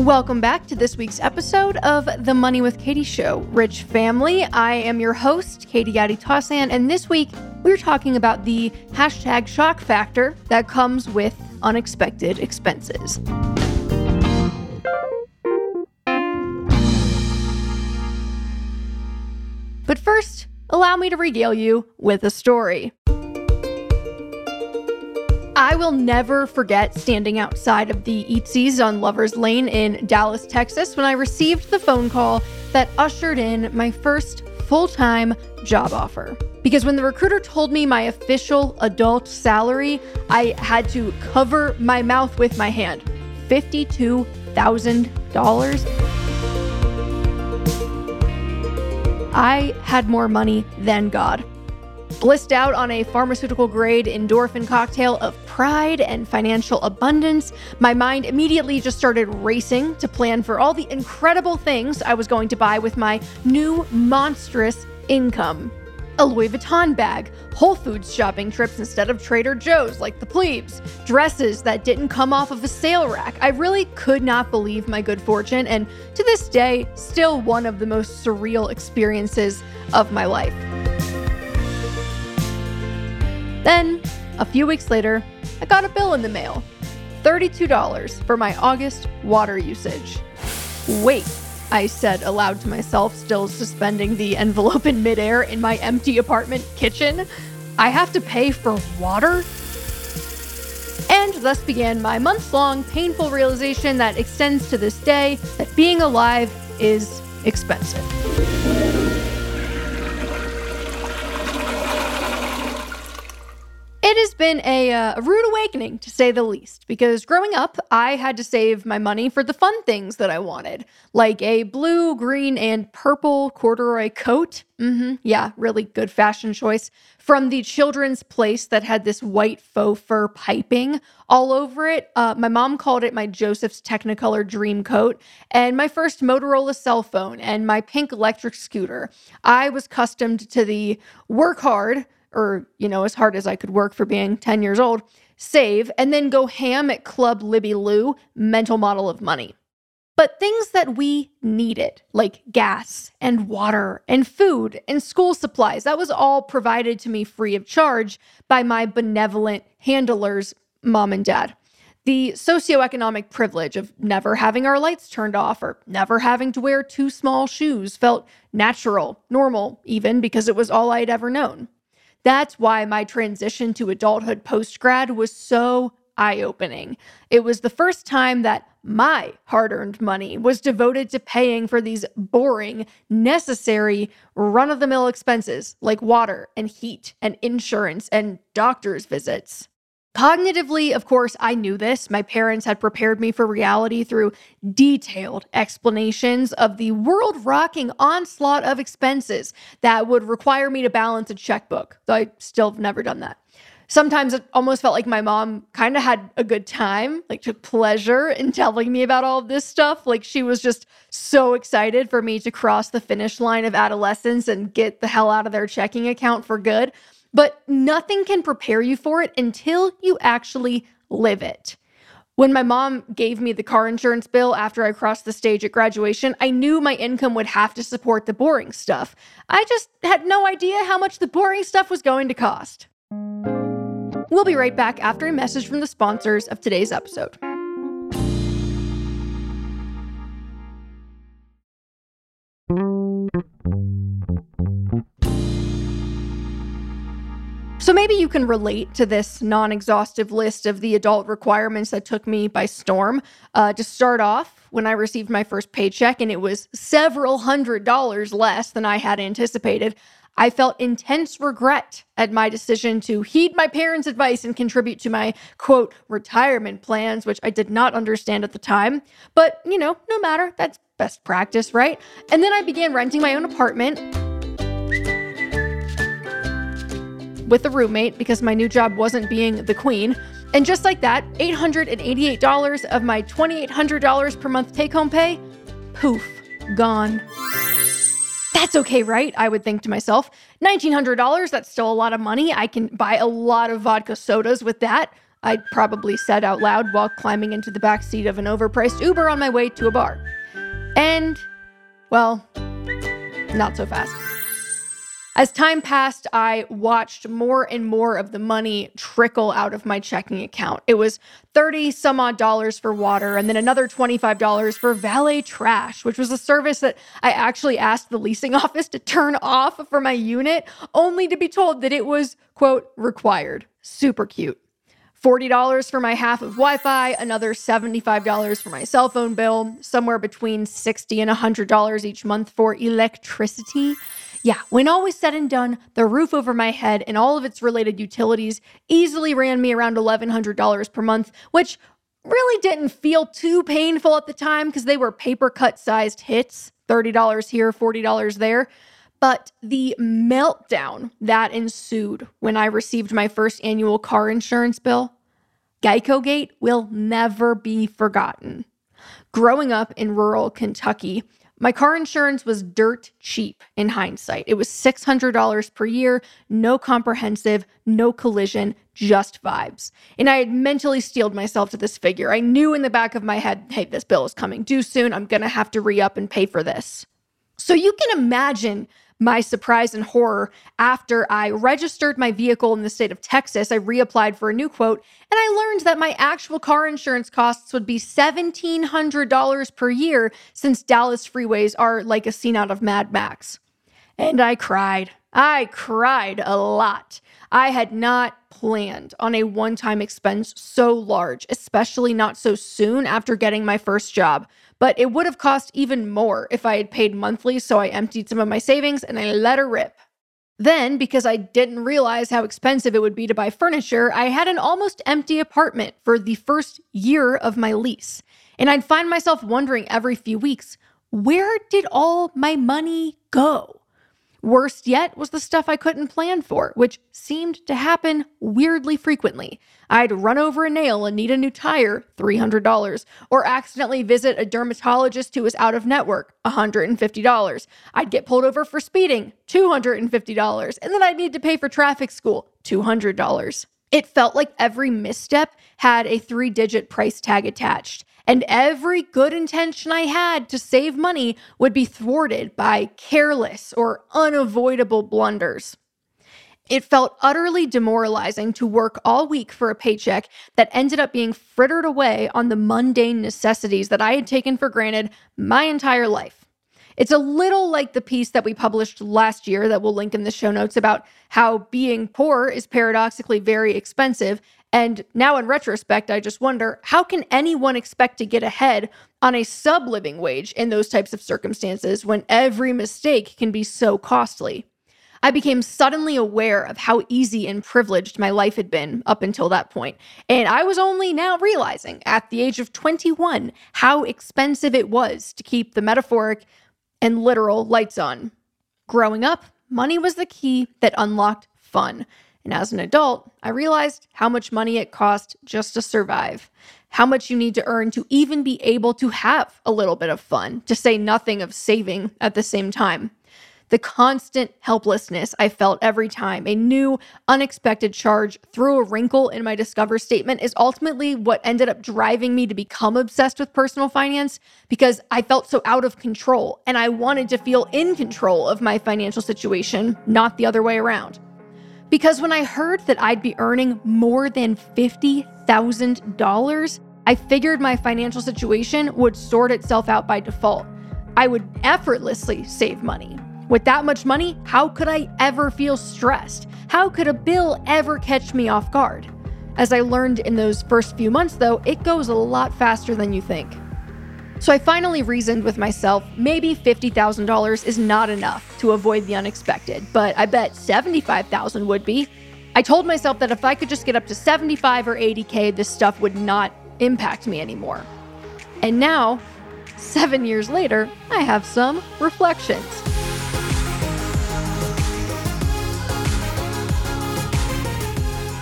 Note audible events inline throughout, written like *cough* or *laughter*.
Welcome back to this week's episode of The Money with Katie Show, Rich Family. I am your host, Katie Gatti Tassin, and this week we're talking about the hashtag shock factor that comes with unexpected expenses. But first, allow me to regale you with a story. I will never forget standing outside of the Eatzi's on Lover's Lane in Dallas, Texas, when I received the phone call that ushered in my first full time job offer. Because when the recruiter told me my official adult salary, I had to cover my mouth with my hand $52,000. I had more money than God blissed out on a pharmaceutical grade endorphin cocktail of pride and financial abundance, my mind immediately just started racing to plan for all the incredible things I was going to buy with my new monstrous income. A Louis Vuitton bag, Whole Foods shopping trips instead of Trader Joe's like the plebes, dresses that didn't come off of a sale rack. I really could not believe my good fortune, and to this day, still one of the most surreal experiences of my life. Then, a few weeks later, I got a bill in the mail $32 for my August water usage. Wait, I said aloud to myself, still suspending the envelope in midair in my empty apartment kitchen. I have to pay for water? And thus began my months long painful realization that extends to this day that being alive is expensive. It has been a, uh, a, rude awakening, to say the least, because growing up, I had to save my money for the fun things that I wanted, like a blue, green, and purple corduroy coat. Mm-hmm, yeah, really good fashion choice. From the children's place that had this white faux fur piping all over it. Uh, my mom called it my Joseph's Technicolor Dream Coat, and my first Motorola cell phone, and my pink electric scooter. I was accustomed to the work hard or, you know, as hard as I could work for being 10 years old, save, and then go ham at Club Libby Lu, mental model of money. But things that we needed, like gas and water and food and school supplies, that was all provided to me free of charge by my benevolent handlers, mom and dad. The socioeconomic privilege of never having our lights turned off or never having to wear too small shoes felt natural, normal, even because it was all I'd ever known. That's why my transition to adulthood post grad was so eye opening. It was the first time that my hard earned money was devoted to paying for these boring, necessary, run of the mill expenses like water and heat and insurance and doctor's visits. Cognitively, of course, I knew this. My parents had prepared me for reality through detailed explanations of the world rocking onslaught of expenses that would require me to balance a checkbook, though I still have never done that. Sometimes it almost felt like my mom kind of had a good time, like took pleasure in telling me about all of this stuff. Like she was just so excited for me to cross the finish line of adolescence and get the hell out of their checking account for good but nothing can prepare you for it until you actually live it. When my mom gave me the car insurance bill after I crossed the stage at graduation, I knew my income would have to support the boring stuff. I just had no idea how much the boring stuff was going to cost. We'll be right back after a message from the sponsors of today's episode. Can relate to this non exhaustive list of the adult requirements that took me by storm. Uh, to start off, when I received my first paycheck and it was several hundred dollars less than I had anticipated, I felt intense regret at my decision to heed my parents' advice and contribute to my quote retirement plans, which I did not understand at the time. But, you know, no matter, that's best practice, right? And then I began renting my own apartment with a roommate because my new job wasn't being the queen. And just like that, $888 of my $2,800 per month take home pay, poof, gone. That's okay, right? I would think to myself. $1,900, that's still a lot of money. I can buy a lot of vodka sodas with that. I'd probably said out loud while climbing into the back seat of an overpriced Uber on my way to a bar. And, well, not so fast. As time passed, I watched more and more of the money trickle out of my checking account. It was 30 some odd dollars for water and then another $25 for valet trash, which was a service that I actually asked the leasing *laughs* office to turn off for my unit, only to be told that it was, quote, required. Super cute. $40 for my half of Wi Fi, another $75 for my cell phone bill, somewhere between 60 and $100 each month for electricity. Yeah, when all was said and done, the roof over my head and all of its related utilities easily ran me around $1,100 per month, which really didn't feel too painful at the time because they were paper cut sized hits $30 here, $40 there. But the meltdown that ensued when I received my first annual car insurance bill, Geico Gate will never be forgotten. Growing up in rural Kentucky, my car insurance was dirt cheap in hindsight. It was $600 per year, no comprehensive, no collision, just vibes. And I had mentally steeled myself to this figure. I knew in the back of my head, hey, this bill is coming due soon. I'm going to have to re up and pay for this. So you can imagine my surprise and horror after I registered my vehicle in the state of Texas. I reapplied for a new quote, and I learned that my actual car insurance costs would be $1,700 per year since Dallas freeways are like a scene out of Mad Max. And I cried. I cried a lot. I had not planned on a one time expense so large, especially not so soon after getting my first job but it would have cost even more if I had paid monthly, so I emptied some of my savings and I let her rip. Then, because I didn't realize how expensive it would be to buy furniture, I had an almost empty apartment for the first year of my lease. And I'd find myself wondering every few weeks, where did all my money go? Worst yet was the stuff I couldn't plan for, which seemed to happen weirdly frequently. I'd run over a nail and need a new tire, $300, or accidentally visit a dermatologist who was out of network, $150. I'd get pulled over for speeding, $250, and then I'd need to pay for traffic school, $200. It felt like every misstep had a three digit price tag attached and every good intention I had to save money would be thwarted by careless or unavoidable blunders. It felt utterly demoralizing to work all week for a paycheck that ended up being frittered away on the mundane necessities that I had taken for granted my entire life. It's a little like the piece that we published last year that we'll link in the show notes about how being poor is paradoxically very expensive and now, in retrospect, I just wonder how can anyone expect to get ahead on a sub living wage in those types of circumstances when every mistake can be so costly? I became suddenly aware of how easy and privileged my life had been up until that point, and I was only now realizing at the age of 21 how expensive it was to keep the metaphoric and literal lights on. Growing up, money was the key that unlocked fun. And as an adult, I realized how much money it cost just to survive, how much you need to earn to even be able to have a little bit of fun, to say nothing of saving at the same time. The constant helplessness I felt every time a new, unexpected charge threw a wrinkle in my Discover statement is ultimately what ended up driving me to become obsessed with personal finance because I felt so out of control and I wanted to feel in control of my financial situation, not the other way around. Because when I heard that I'd be earning more than $50,000, I figured my financial situation would sort itself out by default. I would effortlessly save money. With that much money, how could I ever feel stressed? How could a bill ever catch me off guard? As I learned in those first few months, though, it goes a lot faster than you think. So I finally reasoned with myself maybe $50,000 is not enough to avoid the unexpected, but I bet 75,000 would be. I told myself that if I could just get up to 75 or 80k, this stuff would not impact me anymore. And now, 7 years later, I have some reflections.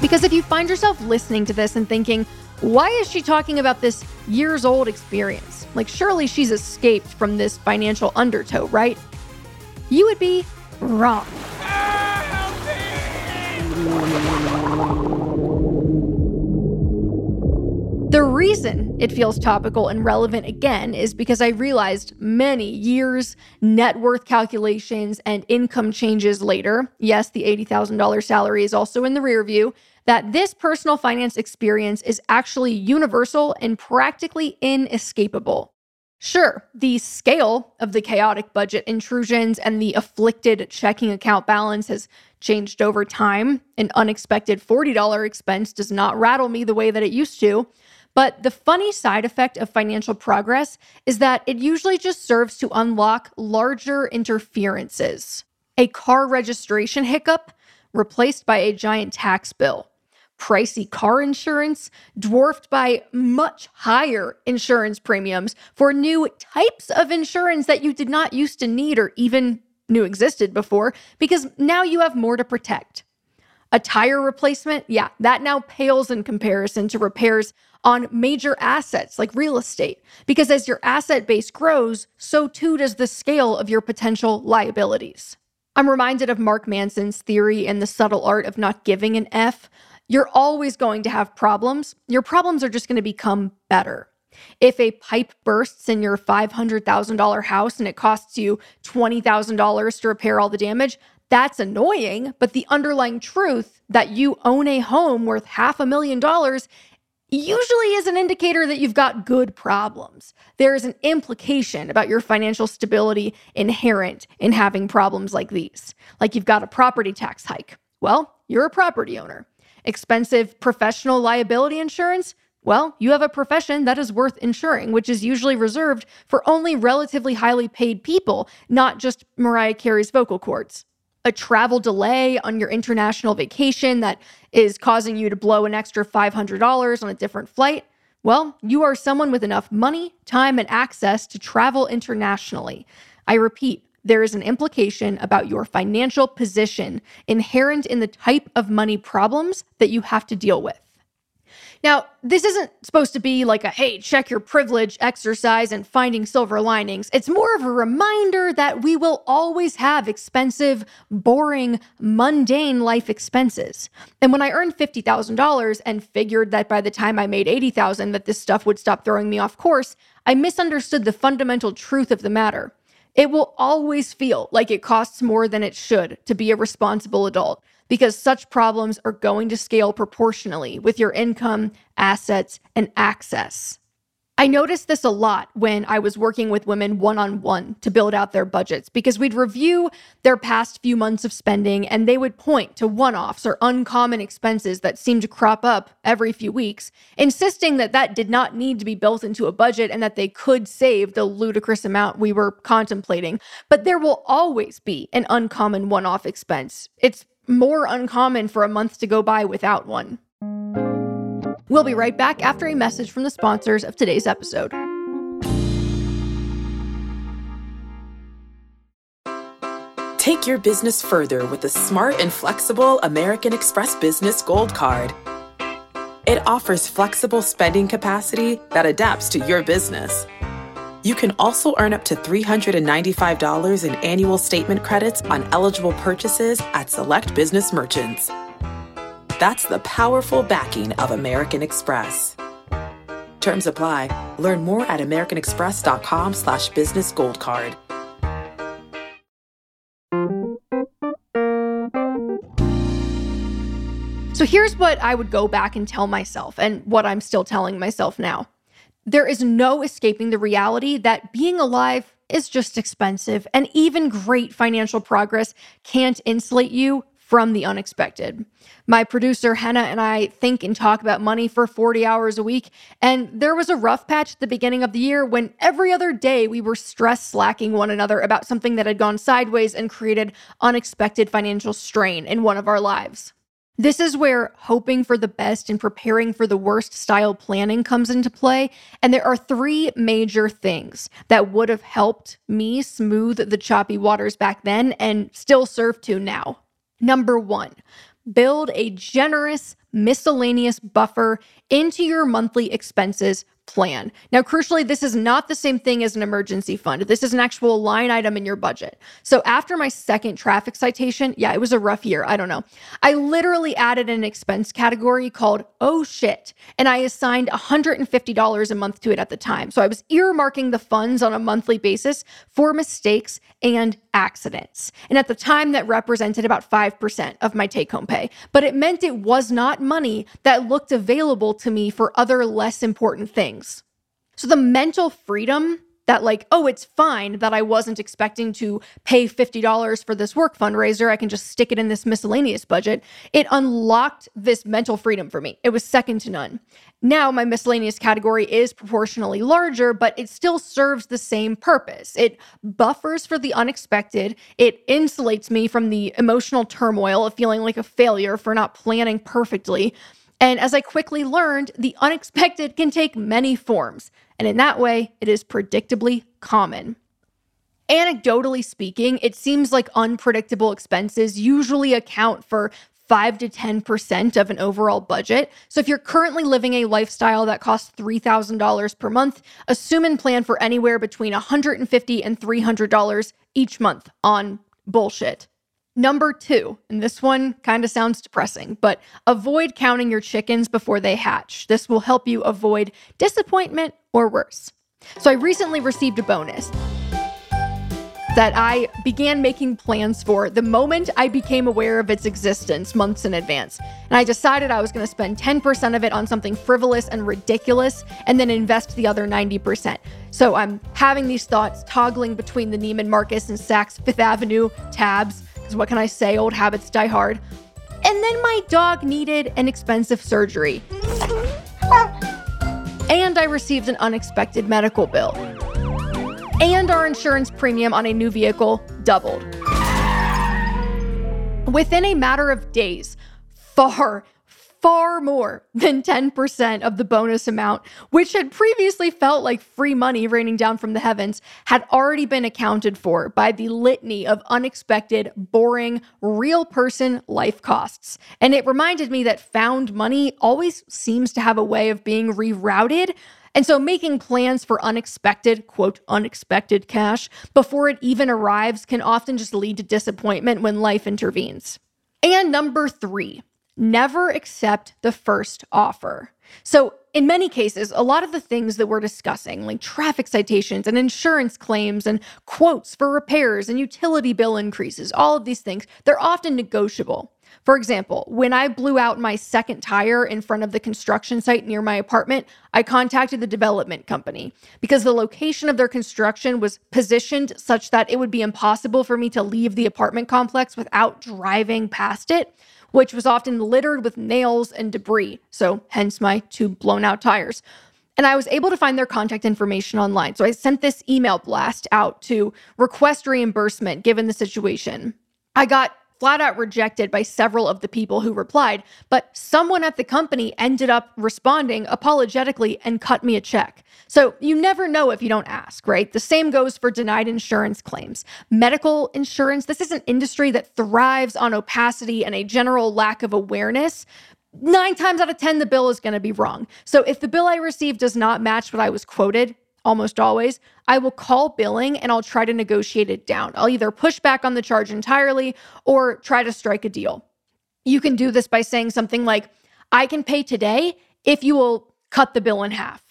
Because if you find yourself listening to this and thinking, why is she talking about this years old experience? Like, surely she's escaped from this financial undertow, right? you would be wrong. The reason it feels topical and relevant again is because I realized many years, net worth calculations, and income changes later yes, the $80,000 salary is also in the rear view that this personal finance experience is actually universal and practically inescapable. Sure, the scale of the chaotic budget intrusions and the afflicted checking account balance has changed over time. An unexpected $40 expense does not rattle me the way that it used to. But the funny side effect of financial progress is that it usually just serves to unlock larger interferences. A car registration hiccup replaced by a giant tax bill. Pricey car insurance dwarfed by much higher insurance premiums for new types of insurance that you did not used to need or even knew existed before because now you have more to protect. A tire replacement, yeah, that now pales in comparison to repairs on major assets like real estate, because as your asset base grows, so too does the scale of your potential liabilities. I'm reminded of Mark Manson's theory in The Subtle Art of Not Giving an F. You're always going to have problems. Your problems are just going to become better. If a pipe bursts in your $500,000 house and it costs you $20,000 to repair all the damage, that's annoying, but the underlying truth that you own a home worth half a million dollars usually is an indicator that you've got good problems. There is an implication about your financial stability inherent in having problems like these. Like you've got a property tax hike. Well, you're a property owner. Expensive professional liability insurance. Well, you have a profession that is worth insuring, which is usually reserved for only relatively highly paid people, not just Mariah Carey's vocal cords a travel delay on your international vacation that is causing you to blow an extra $500 on a different flight, well, you are someone with enough money, time, and access to travel internationally. I repeat, there is an implication about your financial position inherent in the type of money problems that you have to deal with. Now, this isn't supposed to be like a hey, check your privilege exercise and finding silver linings. It's more of a reminder that we will always have expensive, boring, mundane life expenses. And when I earned $50,000 and figured that by the time I made 80,000 that this stuff would stop throwing me off course, I misunderstood the fundamental truth of the matter. It will always feel like it costs more than it should to be a responsible adult because such problems are going to scale proportionally with your income, assets, and access. I noticed this a lot when I was working with women one on one to build out their budgets because we'd review their past few months of spending and they would point to one offs or uncommon expenses that seemed to crop up every few weeks, insisting that that did not need to be built into a budget and that they could save the ludicrous amount we were contemplating. But there will always be an uncommon one off expense. It's more uncommon for a month to go by without one. We'll be right back after a message from the sponsors of today's episode. Take your business further with the smart and flexible American Express Business Gold Card. It offers flexible spending capacity that adapts to your business. You can also earn up to $395 in annual statement credits on eligible purchases at select business merchants. That's the powerful backing of American Express. Terms apply. Learn more at americanexpress.com slash business gold card. So here's what I would go back and tell myself and what I'm still telling myself now. There is no escaping the reality that being alive is just expensive, and even great financial progress can't insulate you from the unexpected. My producer, Henah, and I think and talk about money for 40 hours a week. And there was a rough patch at the beginning of the year when every other day we were stress slacking one another about something that had gone sideways and created unexpected financial strain in one of our lives. This is where hoping for the best and preparing for the worst style planning comes into play. And there are three major things that would have helped me smooth the choppy waters back then and still serve to now. Number one, build a generous miscellaneous buffer into your monthly expenses plan. Now, crucially, this is not the same thing as an emergency fund. This is an actual line item in your budget. So, after my second traffic citation, yeah, it was a rough year. I don't know. I literally added an expense category called Oh Shit, and I assigned $150 a month to it at the time. So, I was earmarking the funds on a monthly basis for mistakes and accidents. And at the time, that represented about 5% of my take home pay. But it meant it was not money that looked available to me for other less important things. So the mental freedom that like oh it's fine that i wasn't expecting to pay $50 for this work fundraiser. I can just stick it in this miscellaneous budget. It unlocked this mental freedom for me. It was second to none. Now my miscellaneous category is proportionally larger but it still serves the same purpose. It buffers for the unexpected. It insulates me from the emotional turmoil of feeling like a failure for not planning perfectly and as I quickly learned, the unexpected can take many forms. And in that way, it is predictably common. Anecdotally speaking, it seems like unpredictable expenses usually account for 5 to 10% of an overall budget. So if you're currently living a lifestyle that costs $3,000 per month, assume and plan for anywhere between 150 and $300 each month on bullshit. Number two, and this one kind of sounds depressing, but avoid counting your chickens before they hatch. This will help you avoid disappointment or worse. So, I recently received a bonus that I began making plans for the moment I became aware of its existence months in advance. And I decided I was going to spend 10% of it on something frivolous and ridiculous and then invest the other 90%. So I'm having these thoughts toggling between the Neiman Marcus and Saks Fifth Avenue tabs because what can I say? Old habits die hard. And then my dog needed an expensive surgery. And I received an unexpected medical bill. And our insurance premium on a new vehicle doubled. Within a matter of days, far, far more than 10% of the bonus amount, which had previously felt like free money raining down from the heavens, had already been accounted for by the litany of unexpected, boring, real person life costs. And it reminded me that found money always seems to have a way of being rerouted. And so making plans for unexpected, quote, unexpected cash before it even arrives can often just lead to disappointment when life intervenes. And number three, never accept the first offer. So, in many cases, a lot of the things that we're discussing, like traffic citations and insurance claims and quotes for repairs and utility bill increases, all of these things, they're often negotiable. For example, when I blew out my second tire in front of the construction site near my apartment, I contacted the development company because the location of their construction was positioned such that it would be impossible for me to leave the apartment complex without driving past it which was often littered with nails and debris. So, hence my two blown out tires. And I was able to find their contact information online. So I sent this email blast out to request reimbursement given the situation. I got flat out rejected by several of the people who replied, but someone at the company ended up responding apologetically and cut me a check. So you never know if you don't ask, right? The same goes for denied insurance claims. Medical insurance, this is an industry that thrives on opacity and a general lack of awareness. Nine times out of 10, the bill is going to be wrong. So if the bill I received does not match what I was quoted, almost always, I will call billing and I'll try to negotiate it down. I'll either push back on the charge entirely or try to strike a deal. You can do this by saying something like, I can pay today if you will cut the bill in half.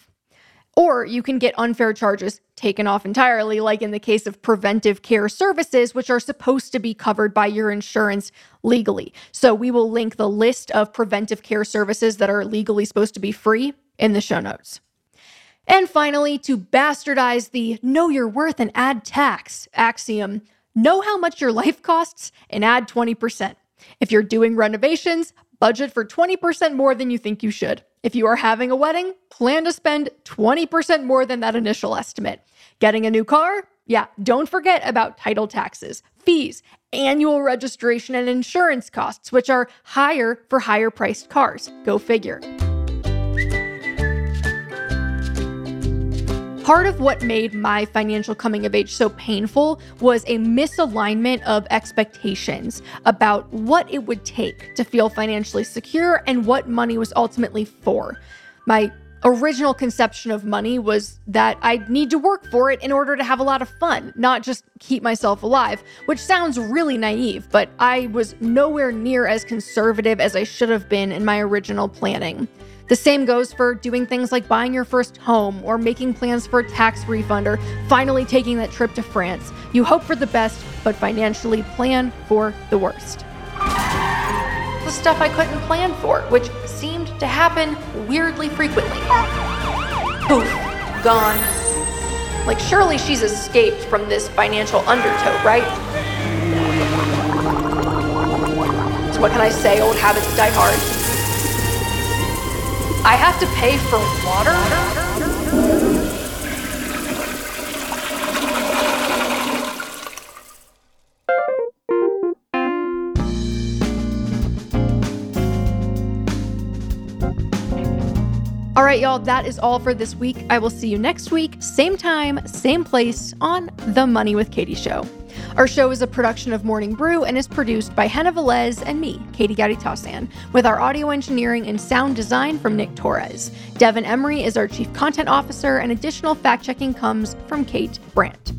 Or you can get unfair charges taken off entirely, like in the case of preventive care services, which are supposed to be covered by your insurance legally. So we will link the list of preventive care services that are legally supposed to be free in the show notes. And finally, to bastardize the know your worth and add tax axiom, know how much your life costs and add 20%. If you're doing renovations, budget for 20% more than you think you should. If you are having a wedding, plan to spend 20% more than that initial estimate. Getting a new car? Yeah, don't forget about title taxes, fees, annual registration, and insurance costs, which are higher for higher priced cars. Go figure. Part of what made my financial coming of age so painful was a misalignment of expectations about what it would take to feel financially secure and what money was ultimately for. My original conception of money was that I'd need to work for it in order to have a lot of fun, not just keep myself alive, which sounds really naive, but I was nowhere near as conservative as I should have been in my original planning. The same goes for doing things like buying your first home or making plans for a tax refund or finally taking that trip to France. You hope for the best, but financially plan for the worst. The stuff I couldn't plan for, which seemed to happen weirdly frequently. Poof, gone. Like, surely she's escaped from this financial undertow, right? So, what can I say? Old habits die hard. I have to pay for water? All right, y'all, that is all for this week. I will see you next week, same time, same place on The Money with Katie Show. Our show is a production of Morning Brew and is produced by Henah Velez and me, Katie Gatti Tassin, with our audio engineering and sound design from Nick Torres. Devin Emery is our chief content officer, and additional fact checking comes from Kate Brandt.